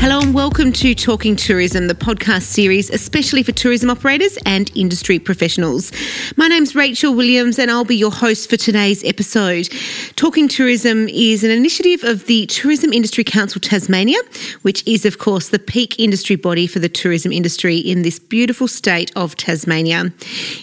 Hello and welcome to Talking Tourism, the podcast series especially for tourism operators and industry professionals. My name's Rachel Williams and I'll be your host for today's episode. Talking Tourism is an initiative of the Tourism Industry Council Tasmania, which is, of course, the peak industry body for the tourism industry in this beautiful state of Tasmania.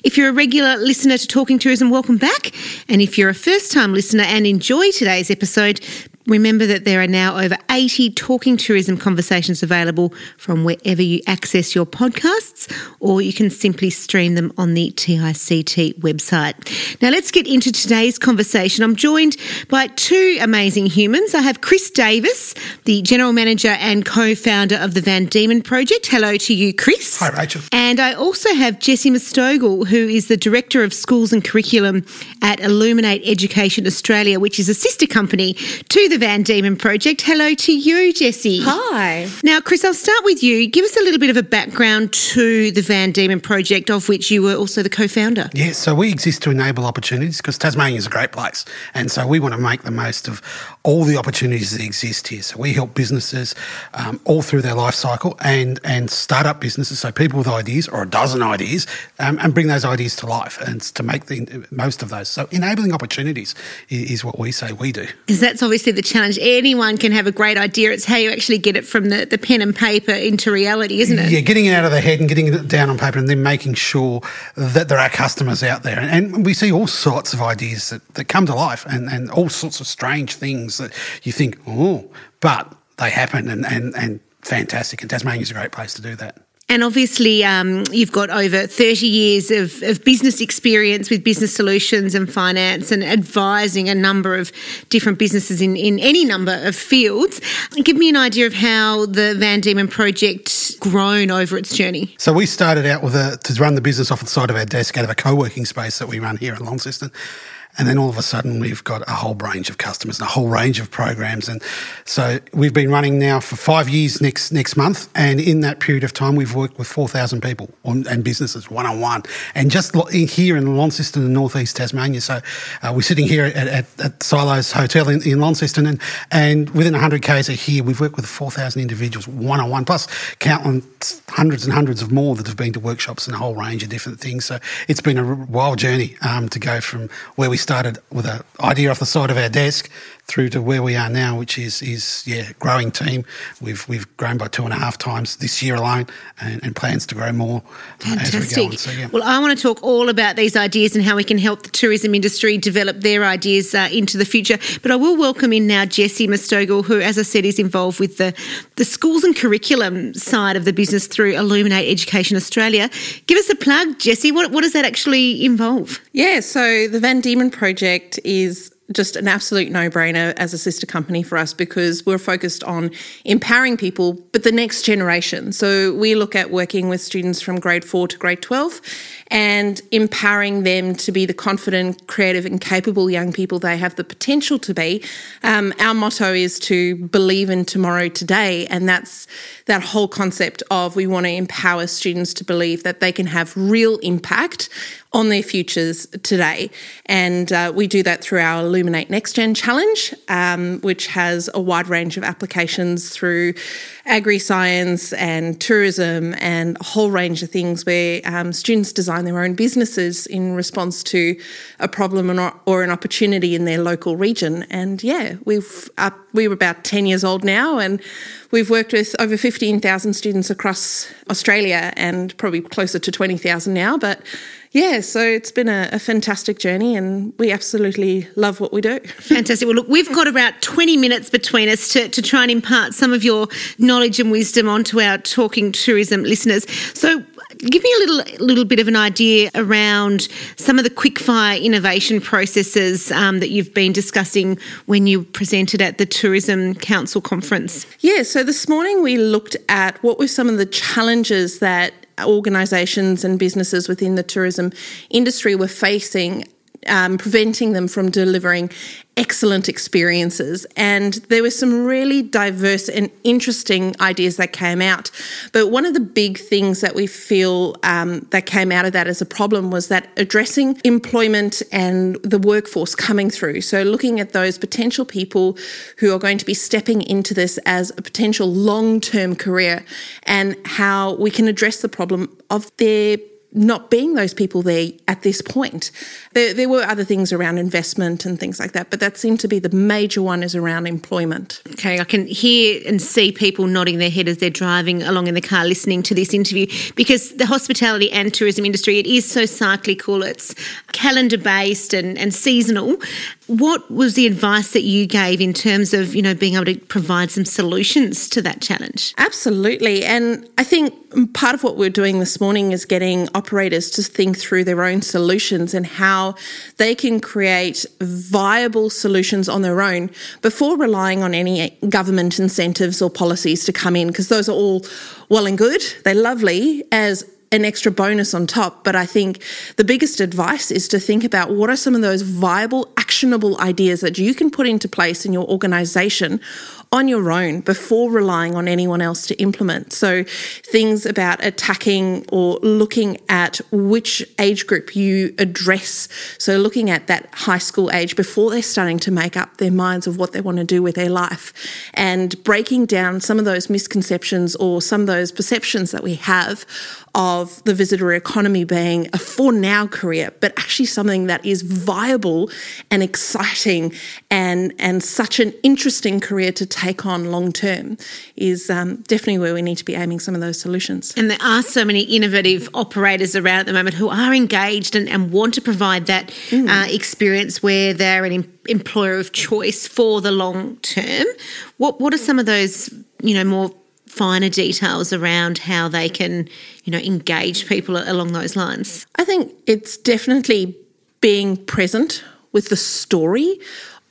If you're a regular listener to Talking Tourism, welcome back. And if you're a first time listener and enjoy today's episode, Remember that there are now over 80 talking tourism conversations available from wherever you access your podcasts, or you can simply stream them on the TICT website. Now, let's get into today's conversation. I'm joined by two amazing humans. I have Chris Davis, the General Manager and co founder of the Van Diemen Project. Hello to you, Chris. Hi, Rachel. And I also have Jessie Mustogel, who is the Director of Schools and Curriculum at Illuminate Education Australia, which is a sister company to the the Van Diemen Project. Hello to you, Jesse. Hi. Now, Chris, I'll start with you. Give us a little bit of a background to the Van Diemen Project, of which you were also the co founder. Yeah, so we exist to enable opportunities because Tasmania is a great place. And so we want to make the most of all the opportunities that exist here. So we help businesses um, all through their life cycle and, and start up businesses, so people with ideas or a dozen ideas, um, and bring those ideas to life and to make the most of those. So enabling opportunities is, is what we say we do. Because that's obviously the challenge. Anyone can have a great idea. It's how you actually get it from the, the pen and paper into reality, isn't it? Yeah, getting it out of the head and getting it down on paper and then making sure that there are customers out there. And, and we see all sorts of ideas that, that come to life and, and all sorts of strange things that you think, oh, but they happen and, and, and fantastic. And Tasmania is a great place to do that. And obviously, um, you've got over 30 years of, of, business experience with business solutions and finance and advising a number of different businesses in, in any number of fields. Give me an idea of how the Van Diemen project grown over its journey. So we started out with a, to run the business off the side of our desk out of a co-working space that we run here in Launceston. And then all of a sudden, we've got a whole range of customers and a whole range of programs. And so we've been running now for five years next next month. And in that period of time, we've worked with 4,000 people on, and businesses one on one. And just here in Launceston in northeast Tasmania. So uh, we're sitting here at, at, at Silos Hotel in, in, Launceston. And, and within 100 Ks of here, we've worked with 4,000 individuals one on one, plus countless hundreds and hundreds of more that have been to workshops and a whole range of different things. So it's been a wild journey um, to go from where we started with an idea off the side of our desk through to where we are now, which is is yeah, growing team. We've we've grown by two and a half times this year alone, and, and plans to grow more Fantastic. Uh, as we go on. So, yeah. Well, I want to talk all about these ideas and how we can help the tourism industry develop their ideas uh, into the future. But I will welcome in now Jesse Mustogel, who, as I said, is involved with the the schools and curriculum side of the business through Illuminate Education Australia. Give us a plug, Jesse. What what does that actually involve? Yeah, so the Van Diemen project is just an absolute no brainer as a sister company for us because we're focused on empowering people, but the next generation. So we look at working with students from grade four to grade 12 and empowering them to be the confident, creative, and capable young people they have the potential to be. Um, our motto is to believe in tomorrow today, and that's that whole concept of we want to empower students to believe that they can have real impact on their futures today. And uh, we do that through our Illuminate Next Gen Challenge, um, which has a wide range of applications through agri science and tourism and a whole range of things where um, students design their own businesses in response to a problem or, or an opportunity in their local region. And yeah, we've uh, we were about 10 years old now and we've worked with over 15,000 students across Australia and probably closer to 20,000 now. But yeah, so it's been a, a, fantastic journey and we absolutely love what we do. Fantastic. Well, look, we've got about 20 minutes between us to, to try and impart some of your knowledge and wisdom onto our Talking Tourism listeners. So, give me a little little bit of an idea around some of the quickfire innovation processes um, that you've been discussing when you presented at the Tourism Council conference. Yeah, so this morning we looked at what were some of the challenges that organisations and businesses within the tourism industry were facing um, preventing them from delivering excellent experiences. And there were some really diverse and interesting ideas that came out. But one of the big things that we feel um, that came out of that as a problem was that addressing employment and the workforce coming through. So looking at those potential people who are going to be stepping into this as a potential long term career and how we can address the problem of their not being those people there at this point. There, there, were other things around investment and things like that, but that seemed to be the major one is around employment. Okay, I can hear and see people nodding their head as they're driving along in the car listening to this interview because the hospitality and tourism industry, it is so cyclical, it's calendar based and, and seasonal. What was the advice that you gave in terms of, you know, being able to provide some solutions to that challenge? Absolutely. And I think part of what we're doing this morning is getting operators to think through their own solutions and how they can create viable solutions on their own before relying on any government incentives or policies to come in, because those are all well and good. They're lovely as an extra bonus on top. But I think the biggest advice is to think about what are some of those viable, actionable ideas that you can put into place in your organization on your own before relying on anyone else to implement. So, things about attacking or looking at which age group you address. So, looking at that high school age before they're starting to make up their minds of what they want to do with their life and breaking down some of those misconceptions or some of those perceptions that we have of the visitor economy being a for now career, but actually something that is viable and exciting and, and such an interesting career to take on long term is um, definitely where we need to be aiming some of those solutions. And there are so many innovative operators around at the moment who are engaged and, and want to provide that mm. uh, experience where they're an em- employer of choice for the long term. What, what are some of those, you know, more finer details around how they can, you know, engage people along those lines? I think it's definitely being present with the story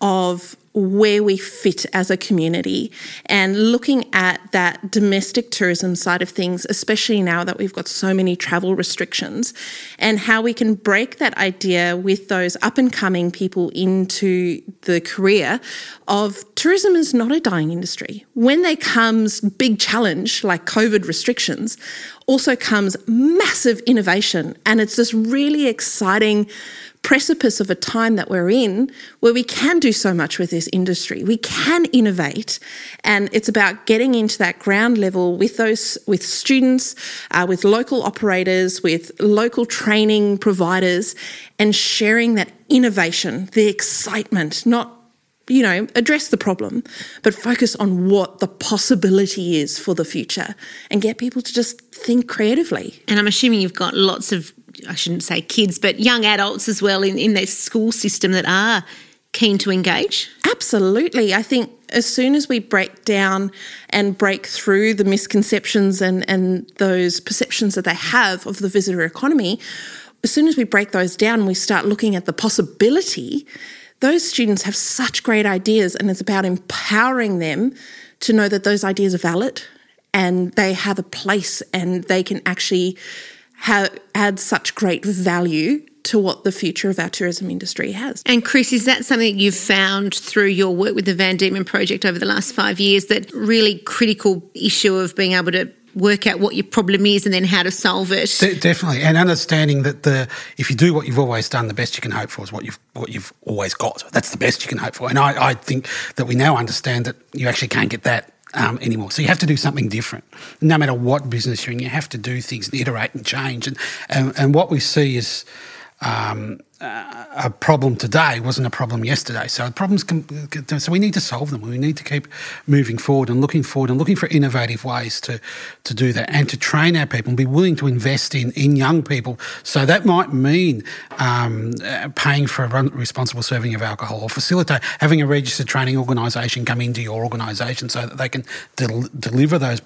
of where we fit as a community and looking at that domestic tourism side of things, especially now that we've got so many travel restrictions, and how we can break that idea with those up and coming people into the career of tourism is not a dying industry. When there comes big challenge like COVID restrictions, also comes massive innovation. And it's this really exciting precipice of a time that we're in where we can do so much with this industry. We can innovate, and it's about getting into that ground level with those with students, uh, with local operators, with local training providers, and sharing that innovation, the excitement, not you know, address the problem, but focus on what the possibility is for the future and get people to just think creatively. And I'm assuming you've got lots of I shouldn't say kids, but young adults as well in, in their school system that are keen to engage? Absolutely. I think as soon as we break down and break through the misconceptions and, and those perceptions that they have of the visitor economy, as soon as we break those down we start looking at the possibility, those students have such great ideas, and it's about empowering them to know that those ideas are valid and they have a place and they can actually have, add such great value to what the future of our tourism industry has. And Chris, is that something you've found through your work with the Van Diemen project over the last five years? That really critical issue of being able to work out what your problem is and then how to solve it. De- definitely, and understanding that the if you do what you've always done, the best you can hope for is what you've what you've always got. That's the best you can hope for, and I, I think that we now understand that you actually can't get that um, anymore. So you have to do something different. No matter what business you're in, you have to do things and iterate and change. And, and, and what we see is um, a problem today wasn't a problem yesterday. So problems can, so we need to solve them. We need to keep moving forward and looking forward and looking for innovative ways to to do that and to train our people and be willing to invest in in young people. So that might mean um, paying for a responsible serving of alcohol or facilitate having a registered training organisation come into your organisation so that they can del- deliver those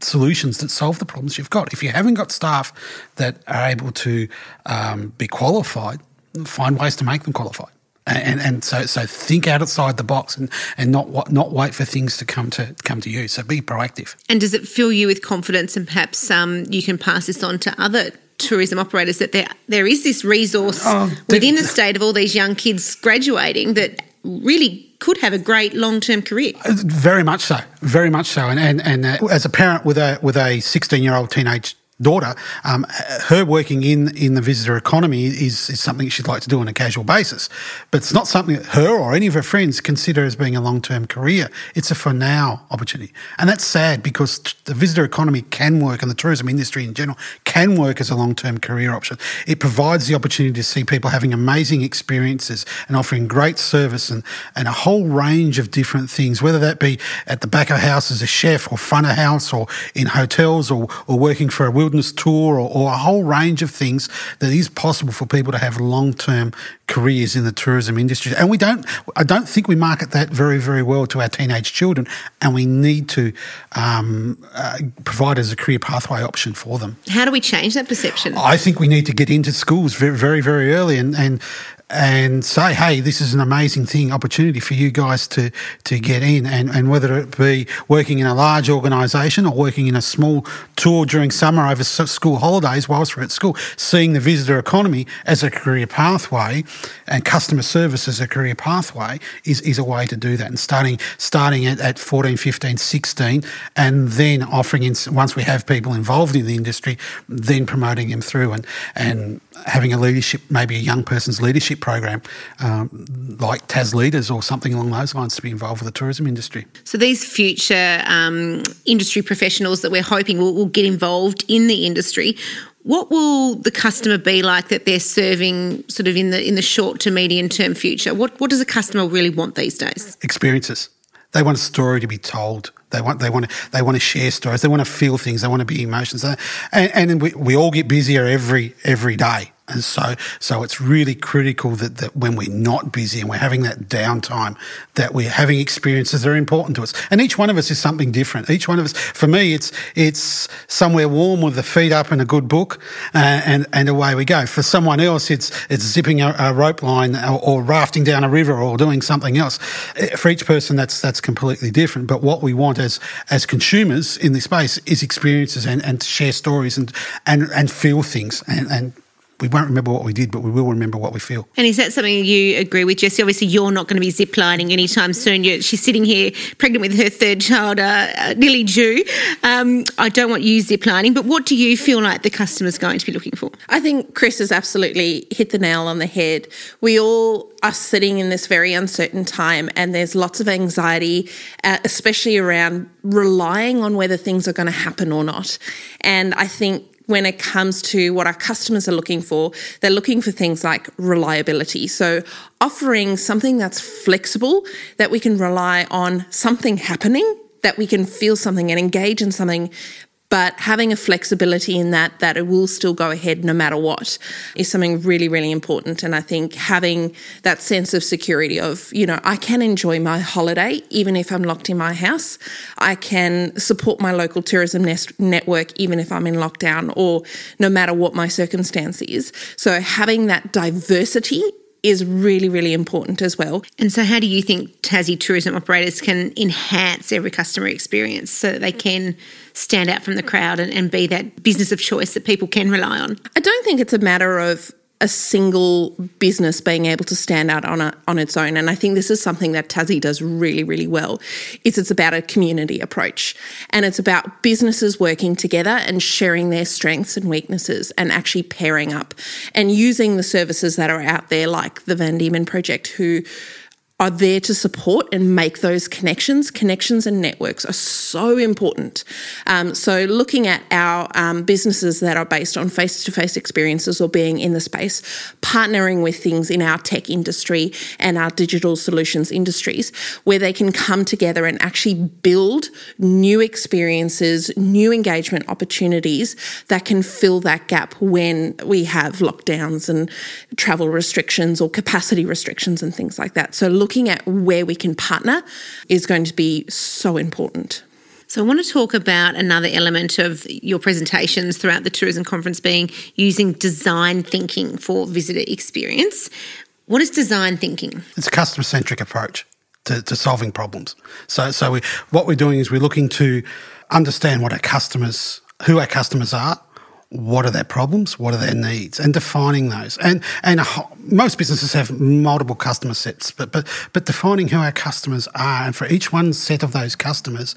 solutions that solve the problems you've got. If you haven't got staff that are able to um, be qualified, find ways to make them qualified. And, and so, so think outside the box and, and not not wait for things to come to come to you. So be proactive. And does it fill you with confidence and perhaps um, you can pass this on to other tourism operators that there there is this resource oh, within the state of all these young kids graduating that really could have a great long term career. Uh, very much so, very much so. And and, and uh, as a parent with a with a sixteen year old teenage daughter, um, her working in, in the visitor economy is, is something she'd like to do on a casual basis. But it's not something that her or any of her friends consider as being a long term career. It's a for now opportunity. And that's sad because the visitor economy can work and the tourism industry in general can work as a long term career option. It provides the opportunity to see people having amazing experiences and offering great service and, and a whole range of different things, whether that be at the back of house as a chef or front of house or in hotels or, or working for a wilderness tour or, or a whole range of things that is possible for people to have long term careers in the tourism industry. And we don't, I don't think we market that very, very well to our teenage children. And we need to um, uh, provide as a career pathway option for them. How do we change that perception? I think we need to get into schools very, very, very early and, and and say, hey, this is an amazing thing, opportunity for you guys to, to get in. And, and whether it be working in a large organisation or working in a small tour during summer over school holidays whilst we're at school, seeing the visitor economy as a career pathway and customer service as a career pathway is, is a way to do that. And starting, starting at, at 14, 15, 16, and then offering, in, once we have people involved in the industry, then promoting them through and, and having a leadership, maybe a young person's leadership program um, like Tas Leaders or something along those lines to be involved with the tourism industry. So these future um, industry professionals that we're hoping will, will get involved in the industry, what will the customer be like that they're serving sort of in the in the short to medium term future? What what does a customer really want these days? Experiences. They want a story to be told. They want they want to they want to share stories. They want to feel things. They want to be emotions. And, and we, we all get busier every every day. And so, so it's really critical that, that when we're not busy and we're having that downtime, that we're having experiences that are important to us. And each one of us is something different. Each one of us, for me, it's, it's somewhere warm with the feet up and a good book uh, and, and away we go. For someone else, it's, it's zipping a, a rope line or, or, rafting down a river or doing something else. Uh, for each person, that's, that's completely different. But what we want as, as consumers in this space is experiences and, and share stories and, and, and feel things and, and we won't remember what we did, but we will remember what we feel. And is that something you agree with, Jesse? Obviously, you're not going to be ziplining anytime soon. You're, she's sitting here pregnant with her third child, uh, uh, nearly due. Um, I don't want you ziplining, but what do you feel like the customer's going to be looking for? I think Chris has absolutely hit the nail on the head. We all are sitting in this very uncertain time, and there's lots of anxiety, uh, especially around relying on whether things are going to happen or not. And I think when it comes to what our customers are looking for, they're looking for things like reliability. So, offering something that's flexible, that we can rely on something happening, that we can feel something and engage in something but having a flexibility in that that it will still go ahead no matter what is something really really important. And i think having that sense of security of you know i can enjoy my holiday even if i'm locked in my house. I can support my local tourism network even if i'm in lockdown or no matter what my circumstance is. So having that diversity is really, really important as well. And so, how do you think Tassie tourism operators can enhance every customer experience so that they can stand out from the crowd and, and be that business of choice that people can rely on? I don't think it's a matter of a single business being able to stand out on a, on its own. And I think this is something that Tassie does really, really well. Is it's about a community approach, and it's about businesses working together and sharing their strengths and weaknesses, and actually pairing up and using the services that are out there, like the Van Diemen Project, who are there to support and make those connections. Connections and networks are so important. Um, so, looking at our um, businesses that are based on face to face experiences or being in the space, partnering with things in our tech industry and our digital solutions industries where they can come together and actually build new experiences, new engagement opportunities that can fill that gap when we have lockdowns and travel restrictions or capacity restrictions and things like that. So, looking at where we can partner is going to be so important. So, I want to talk about another element of your presentations throughout the tourism conference being using design thinking for visitor experience. What is design thinking? It's a customer centric approach to, to, solving problems. So, so we, what we're doing is we're looking to understand what our customers, who our customers are, what are their problems, what are their needs, and defining those. And and most businesses have multiple customer sets, but but but defining who our customers are, and for each one set of those customers,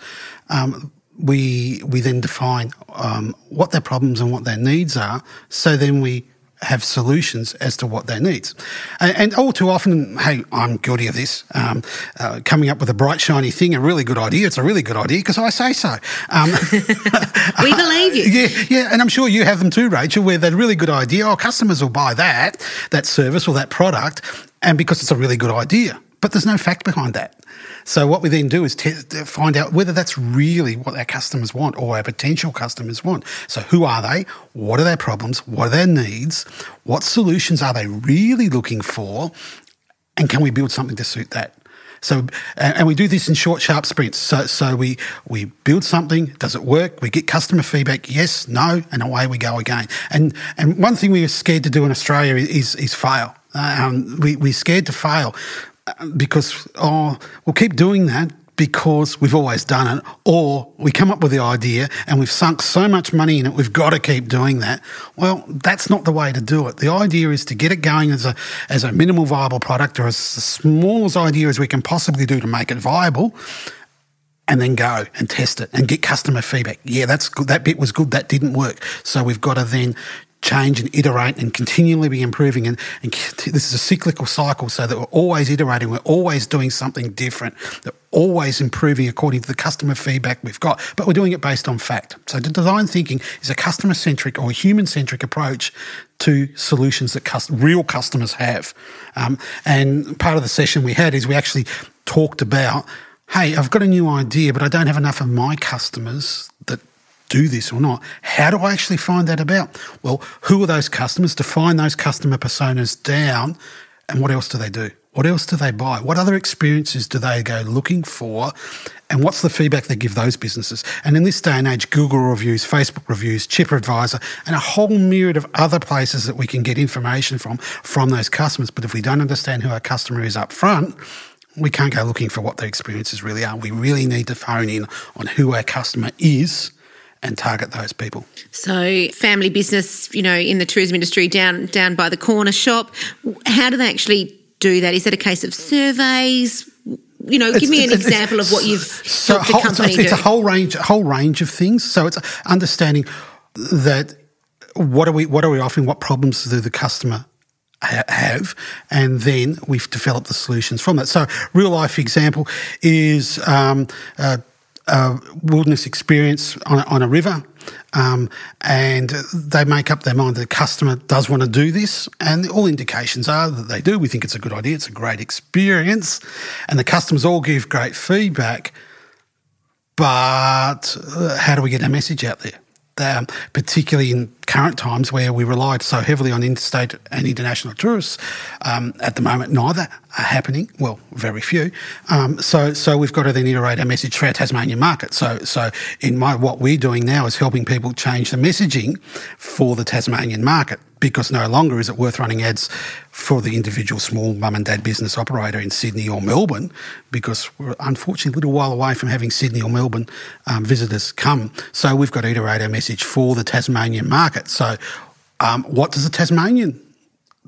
um, we we then define um, what their problems and what their needs are. So then we have solutions as to what their needs. And, and all too often, hey, I'm guilty of this, um, uh, coming up with a bright, shiny thing, a really good idea. It's a really good idea because I say so. Um, we believe you. Yeah, yeah. And I'm sure you have them too, Rachel, where they're really good idea. Oh, customers will buy that, that service or that product. And because it's a really good idea, but there's no fact behind that. So what we then do is find out whether that's really what our customers want or our potential customers want. So who are they? What are their problems? What are their needs? What solutions are they really looking for? And can we build something to suit that? So, and we do this in short, sharp sprints. So, so we we build something. Does it work? We get customer feedback. Yes, no, and away we go again. And and one thing we are scared to do in Australia is is fail. Um, we we're scared to fail because oh we'll keep doing that because we've always done it, or we come up with the idea and we've sunk so much money in it, we've got to keep doing that. Well, that's not the way to do it. The idea is to get it going as a as a minimal viable product or as small as idea as we can possibly do to make it viable. And then go and test it and get customer feedback. Yeah, that's good. That bit was good. That didn't work. So we've got to then change and iterate and continually be improving. And, and, this is a cyclical cycle so that we're always iterating, we're always doing something different, we're always improving according to the customer feedback we've got, but we're doing it based on fact. So design thinking is a customer centric or human centric approach to solutions that real customers have. Um, and part of the session we had is we actually talked about hey, I've got a new idea, but I don't have enough of my customers that do this or not. How do I actually find that about? Well, who are those customers? Define those customer personas down. And what else do they do? What else do they buy? What other experiences do they go looking for? And what's the feedback they give those businesses? And in this day and age, Google reviews, Facebook reviews, TripAdvisor, and a whole myriad of other places that we can get information from from those customers. But if we don't understand who our customer is up front, we can't go looking for what their experiences really are. We really need to phone in on who our customer is and target those people. So, family business, you know, in the tourism industry down down by the corner shop, how do they actually do that? Is that a case of surveys? You know, give me an example of what you've so helped the company it's, it's, a whole range, a whole range of things. So it's understanding that what are we what are we offering? What problems do the customer have, and then we've developed the solutions from that. So, real life example is um, uh, a wilderness experience on a, on a river, um, and they make up their mind that the customer does want to do this, and all indications are that they do. We think it's a good idea, it's a great experience, and the customers all give great feedback. But uh, how do we get our message out there? Um, particularly in current times where we relied so heavily on interstate and international tourists. Um, at the moment, neither are happening. Well, very few. Um, so, so we've got to then iterate our message for our Tasmanian market. So, so in my what we're doing now is helping people change the messaging for the Tasmanian market because no longer is it worth running ads for the individual small mum and dad business operator in Sydney or Melbourne, because we're unfortunately a little while away from having Sydney or Melbourne um, visitors come. So we've got to iterate our message for the Tasmanian market. So, um, what does the Tasmanian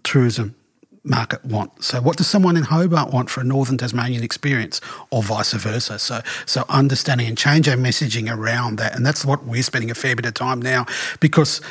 tourism market want? So, what does someone in Hobart want for a Northern Tasmanian experience, or vice versa? So, so understanding and change our messaging around that, and that's what we're spending a fair bit of time now, because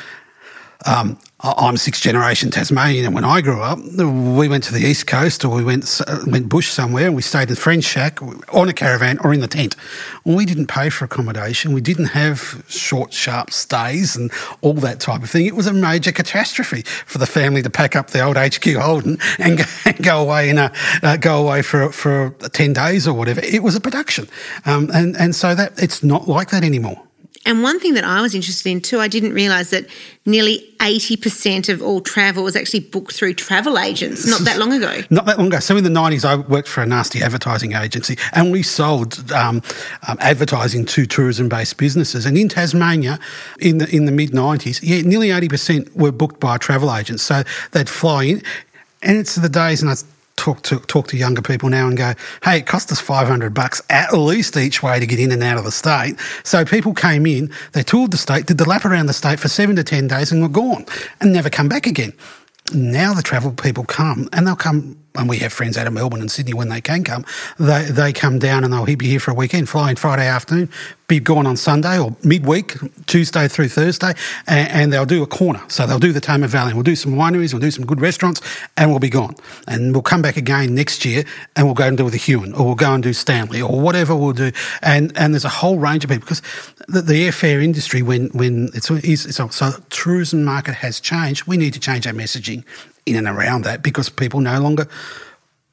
um, I'm sixth generation Tasmanian, and when I grew up, we went to the east coast or we went went bush somewhere, and we stayed in a friend's shack on a caravan or in the tent. We didn't pay for accommodation. We didn't have short, sharp stays and all that type of thing. It was a major catastrophe for the family to pack up the old HQ Holden and go, and go away in a uh, go away for for ten days or whatever. It was a production, um, and and so that it's not like that anymore. And one thing that I was interested in too, I didn't realise that nearly 80% of all travel was actually booked through travel agents not that long ago. not that long ago. So in the 90s, I worked for a nasty advertising agency and we sold um, um, advertising to tourism based businesses. And in Tasmania, in the, in the mid 90s, yeah, nearly 80% were booked by travel agents. So they'd fly in. And it's the days, and I talk to talk to younger people now and go, hey, it cost us five hundred bucks at least each way to get in and out of the state. So people came in, they toured the state, did the lap around the state for seven to ten days, and were gone and never come back again. Now the travel people come, and they'll come and we have friends out of Melbourne and Sydney when they can come, they, they come down and they'll be here for a weekend, fly in Friday afternoon, be gone on Sunday or midweek, Tuesday through Thursday, and, and, they'll do a corner. So they'll do the Tamar Valley. We'll do some wineries, we'll do some good restaurants, and we'll be gone. And we'll come back again next year and we'll go and do the Huon, or we'll go and do Stanley, or whatever we'll do. And and there's a whole range of people because the, the airfare industry, when when it's, it's, it's so tourism market has changed, we need to change our messaging in and around that because people no longer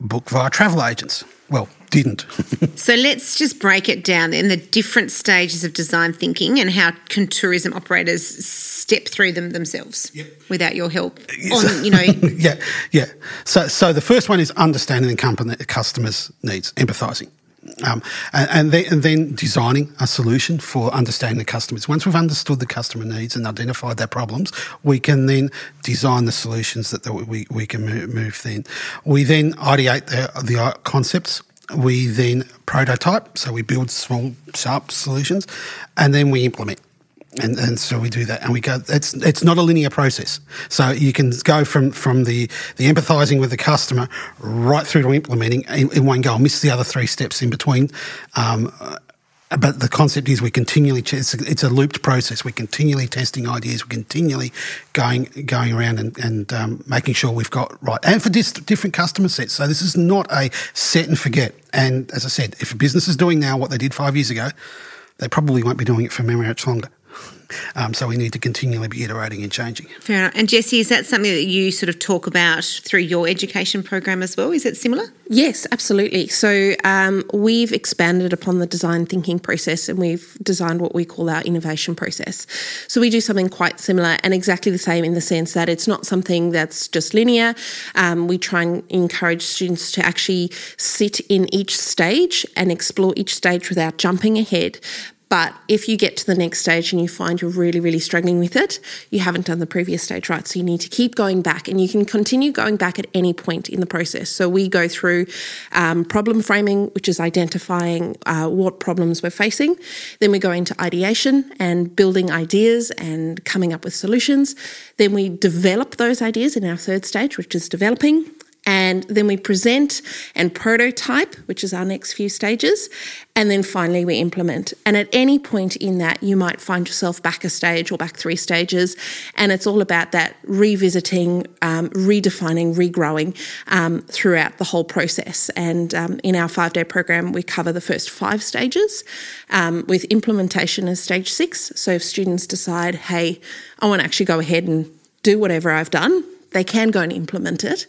book via travel agents. Well, didn't. so let's just break it down in the different stages of design thinking and how can tourism operators step through them themselves yep. without your help on, you know. yeah, yeah. So, so the first one is understanding the company, the customer's needs, empathizing. Um, and, and, then, and, then, designing a solution for understanding the customers. Once we've understood the customer needs and identified their problems, we can then design the solutions that, we, we can move, move then. We then ideate the, the concepts. We then prototype, so we build small, sharp solutions, and then we implement and and so we do that, and we go. It's it's not a linear process. So you can go from from the the empathizing with the customer right through to implementing in, in one go. I'll miss the other three steps in between. Um, but the concept is we continually it's a, it's a, looped process. We're continually testing ideas. We're continually going going around and, and um, making sure we've got right and for dis- different customer sets. So this is not a set and forget. And as I said, if a business is doing now what they did five years ago, they probably won't be doing it for very much longer. Um, so we need to continually be iterating and changing. Fair enough. And Jesse, is that something that you sort of talk about through your education program as well? Is it similar? Yes, absolutely. So um, we've expanded upon the design thinking process and we've designed what we call our innovation process. So we do something quite similar and exactly the same in the sense that it's not something that's just linear. Um, we try and encourage students to actually sit in each stage and explore each stage without jumping ahead, but if you get to the next stage and you find you're really, really struggling with it, you haven't done the previous stage right. So you need to keep going back and you can continue going back at any point in the process. So we go through um, problem framing, which is identifying uh, what problems we're facing. Then we go into ideation and building ideas and coming up with solutions. Then we develop those ideas in our third stage, which is developing. And then we present and prototype, which is our next few stages. And then finally, we implement. And at any point in that, you might find yourself back a stage or back three stages. And it's all about that revisiting, um, redefining, regrowing um, throughout the whole process. And um, in our five day program, we cover the first five stages um, with implementation as stage six. So if students decide, hey, I want to actually go ahead and do whatever I've done, they can go and implement it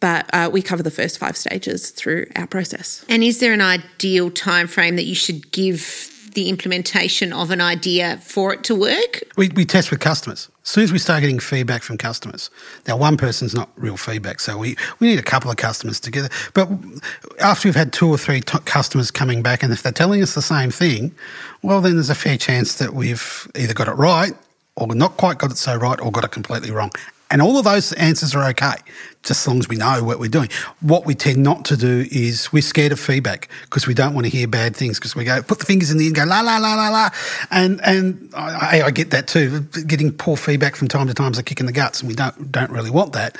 but uh, we cover the first five stages through our process. And is there an ideal time frame that you should give the implementation of an idea for it to work? We, we test with customers. As soon as we start getting feedback from customers, now one person's not real feedback, so we, we need a couple of customers together. But after we've had two or three t- customers coming back, and if they're telling us the same thing, well, then there's a fair chance that we've either got it right or not quite got it so right or got it completely wrong. And all of those answers are okay, just as long as we know what we're doing. What we tend not to do is we're scared of feedback because we don't want to hear bad things because we go, put the fingers in the air and go, la, la, la, la, la. And, and I, I get that too. Getting poor feedback from time to time is a kick in the guts and we don't, don't really want that.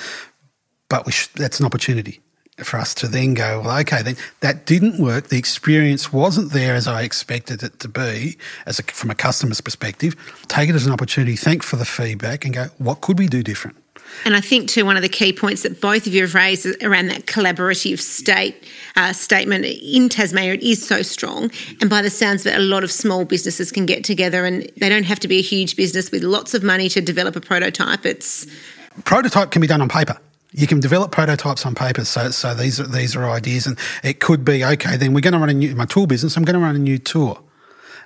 But that's an opportunity for us to then go, well, okay, then that didn't work. The experience wasn't there as I expected it to be, as a, from a customer's perspective. Take it as an opportunity, thank for the feedback, and go, what could we do different? And I think too one of the key points that both of you have raised around that collaborative state uh, statement in Tasmania it is so strong. And by the sounds of it, a lot of small businesses can get together, and they don't have to be a huge business with lots of money to develop a prototype. It's prototype can be done on paper you can develop prototypes on paper. So, so these are these are ideas, and it could be okay. Then we're going to run a new my tour business. I'm going to run a new tour,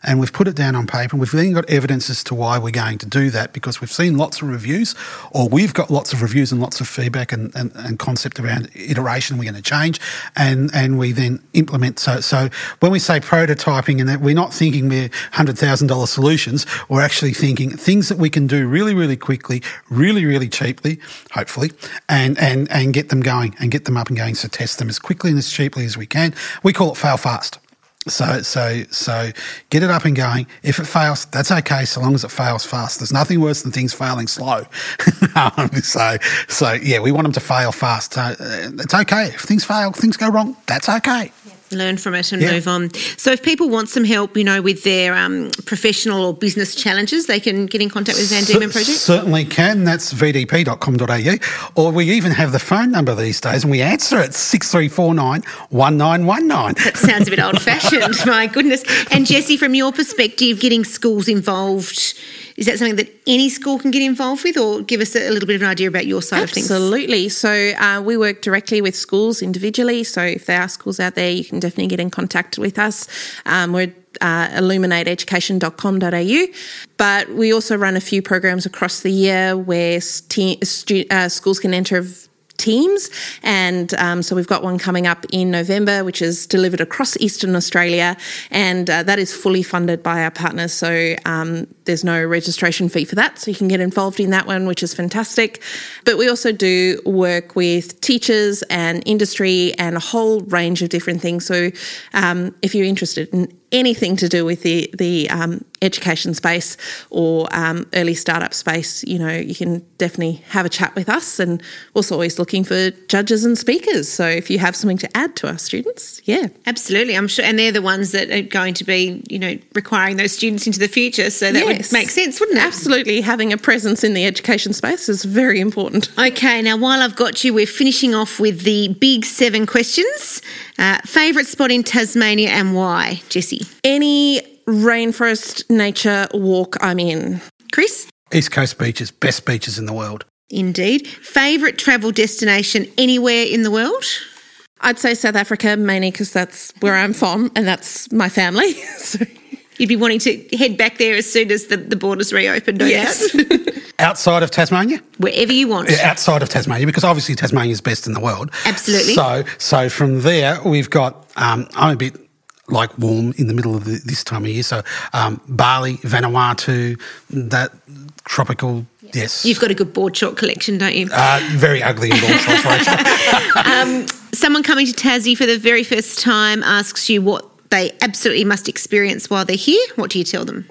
and we've put it down on paper and we've then got evidence as to why we're going to do that because we've seen lots of reviews or we've got lots of reviews and lots of feedback and, and, and concept around iteration we're going to change and, and we then implement. So, so when we say prototyping and that we're not thinking we're $100,000 solutions, we're actually thinking things that we can do really, really quickly, really, really cheaply, hopefully, and, and, and get them going and get them up and going. So test them as quickly and as cheaply as we can. We call it fail fast. So, so, so get it up and going. If it fails, that's okay, so long as it fails fast. There's nothing worse than things failing slow. um, so, so yeah, we want them to fail fast. So uh, it's okay if things fail, things go wrong. That's okay learn from it and yeah. move on. So, if people want some help, you know, with their um, professional or business challenges, they can get in contact with Van Diemen Project. Certainly can. That's vdp.com.au, or we even have the phone number these days, and we answer it six three four nine one nine one nine. That sounds a bit old fashioned. My goodness. And Jesse, from your perspective, getting schools involved is that something that any school can get involved with, or give us a little bit of an idea about your side Absolutely. of things? Absolutely. So uh, we work directly with schools individually. So if there are schools out there, you can definitely get in contact with us. Um, we're uh, illuminateeducation.com.au. But we also run a few programs across the year where stu- uh, schools can enter teams. And um, so we've got one coming up in November, which is delivered across Eastern Australia, and uh, that is fully funded by our partners. So um, there's no registration fee for that. So you can get involved in that one, which is fantastic. But we also do work with teachers and industry and a whole range of different things. So um, if you're interested in anything to do with the the um, education space or um, early startup space, you know, you can definitely have a chat with us. And also always looking for judges and speakers. So if you have something to add to our students, yeah, absolutely, I'm sure. And they're the ones that are going to be, you know, requiring those students into the future. So that yes. would make sense, wouldn't it? Absolutely, having a presence in the education space is very important. Okay, now while I've got you, we're finishing off with the big seven questions. Uh, Favourite spot in Tasmania and why, Jesse? Any rainforest nature walk I'm in. Chris? East Coast beaches, best beaches in the world. Indeed. Favourite travel destination anywhere in the world? I'd say South Africa mainly because that's where I'm from and that's my family. so. You'd be wanting to head back there as soon as the, the borders reopen, no yes. outside of Tasmania? Wherever you want. Yeah, outside of Tasmania, because obviously Tasmania is best in the world. Absolutely. So, so from there, we've got, um, I'm a bit like warm in the middle of the, this time of year. So um, Bali, Vanuatu, that tropical. Yes, you've got a good board short collection, don't you? Uh, very ugly in board shorts, um, someone coming to Tassie for the very first time asks you what they absolutely must experience while they're here? What do you tell them?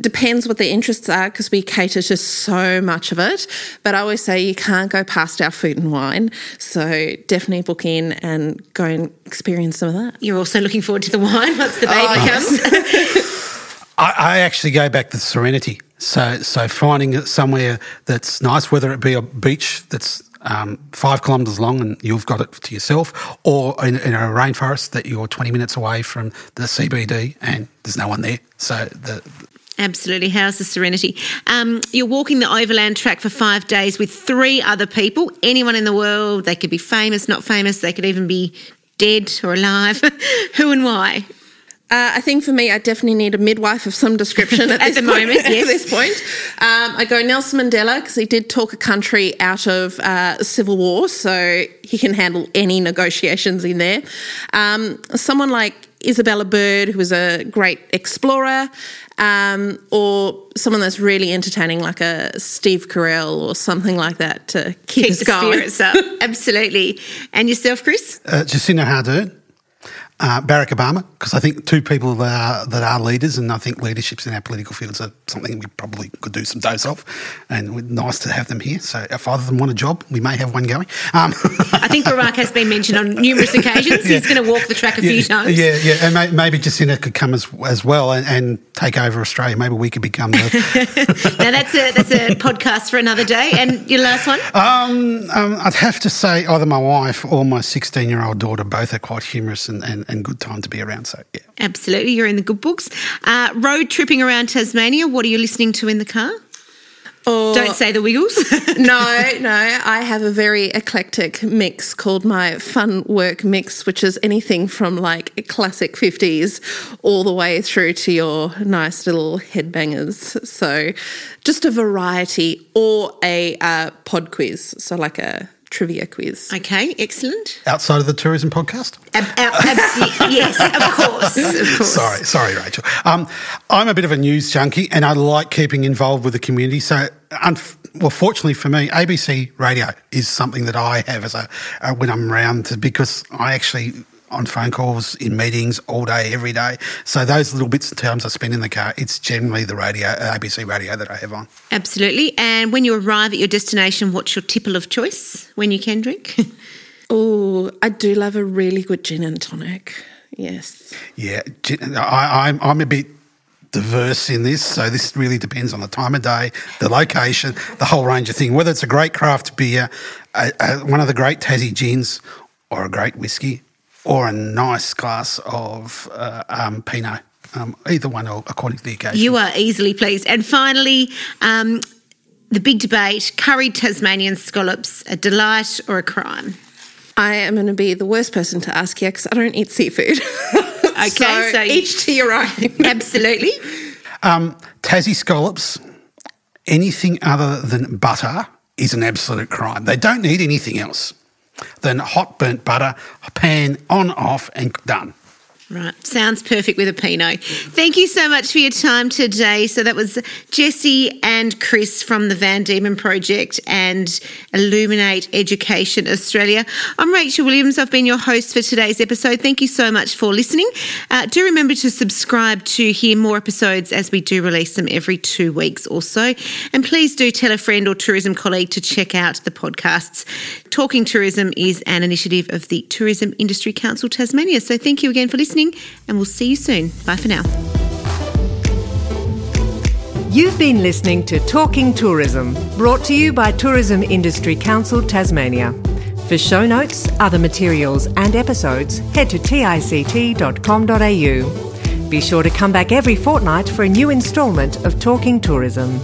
Depends what their interests are because we cater to so much of it. But I always say you can't go past our food and wine. So definitely book in and go and experience some of that. You're also looking forward to the wine once the baby oh, comes. I, I actually go back to serenity. So, so finding somewhere that's nice, whether it be a beach that's um, five kilometres long and you've got it to yourself, or in, in, a rainforest that you're 20 minutes away from the CBD and there's no one there. So the, Absolutely. How's the serenity? Um, you're walking the overland track for five days with three other people, anyone in the world. They could be famous, not famous. They could even be dead or alive. Who and why? Uh, I think for me, I definitely need a midwife of some description at, at the point, moment. Yes. At this point, um, I go Nelson Mandela because he did talk a country out of uh, civil war, so he can handle any negotiations in there. Um, someone like Isabella Bird, who was a great explorer, um, or someone that's really entertaining, like a Steve Carell or something like that, to keep, keep us the going. spirits up. Absolutely. And yourself, Chris? Uh, Jacinda Ardern uh, Barack Obama, because I think two people that are, that are leaders, and I think leaderships in our political fields are something we probably could do some dose of, and nice to have them here. So if either of them want a job, we may have one going. Um, I think Barack has been mentioned on numerous occasions. yeah. He's going to walk the track a yeah, few times. Yeah, yeah, and may, maybe Jacinda could come as as well and, and, take over Australia. Maybe we could become the. now that's a that's a podcast for another day. And your last one? Um, um, I'd have to say either my wife or my sixteen year old daughter both are quite humorous and, and and good time to be around. So, yeah. Absolutely. You're in the good books. Uh, road tripping around Tasmania. What are you listening to in the car? Oh, Don't say the Wiggles. no, no. I have a very eclectic mix called my fun work mix, which is anything from like classic 50s all the way through to your nice little headbangers. So just a variety or a uh, pod quiz. So like a trivia quiz. Okay, excellent. Outside of the tourism podcast? Ab- ab- yes, of course, of course. Sorry, sorry, Rachel. Um, I'm a bit of a news junkie and I like keeping involved with the community. So, unf- well, fortunately for me, ABC Radio is something that I have as a uh, when I'm around because I actually on phone calls, in meetings all day, every day. So those little bits and times I spend in the car, it's generally the radio, uh, ABC radio that I have on. Absolutely. And when you arrive at your destination, what's your tipple of choice when you can drink? oh, I do love a really good gin and tonic. Yes. Yeah, I, I'm, I'm a bit diverse in this. So this really depends on the time of day, the location, the whole range of thing. Whether it's a great craft beer, a, a, one of the great Tassie gins, or a great whiskey, or a nice glass of uh, um, Pinot. Um, either one, or according to the occasion. You are easily pleased. And finally, um, the big debate curried Tasmanian scallops, a delight or a crime? I am going to be the worst person to ask you because I don't eat seafood. okay, so, so each to your own. absolutely. Um, Tassie scallops, anything other than butter is an absolute crime. They don't need anything else than hot burnt butter, pan on, off, and done. Right. Sounds perfect with a Pinot. Thank you so much for your time today. So that was Jesse and Chris from the Van Diemen Project and Illuminate Education Australia. I'm Rachel Williams. I've been your host for today's episode. Thank you so much for listening. Uh, do remember to subscribe to hear more episodes as we do release them every two weeks or so. And please do tell a friend or tourism colleague to check out the podcasts. Talking Tourism is an initiative of the Tourism Industry Council Tasmania. So thank you again for listening listening, and we'll see you soon. Bye for now. You've been listening to Talking Tourism, brought to you by Tourism Industry Council Tasmania. For show notes, other materials, and episodes, head to tict.com.au. Be sure to come back every fortnight for a new instalment of Talking Tourism.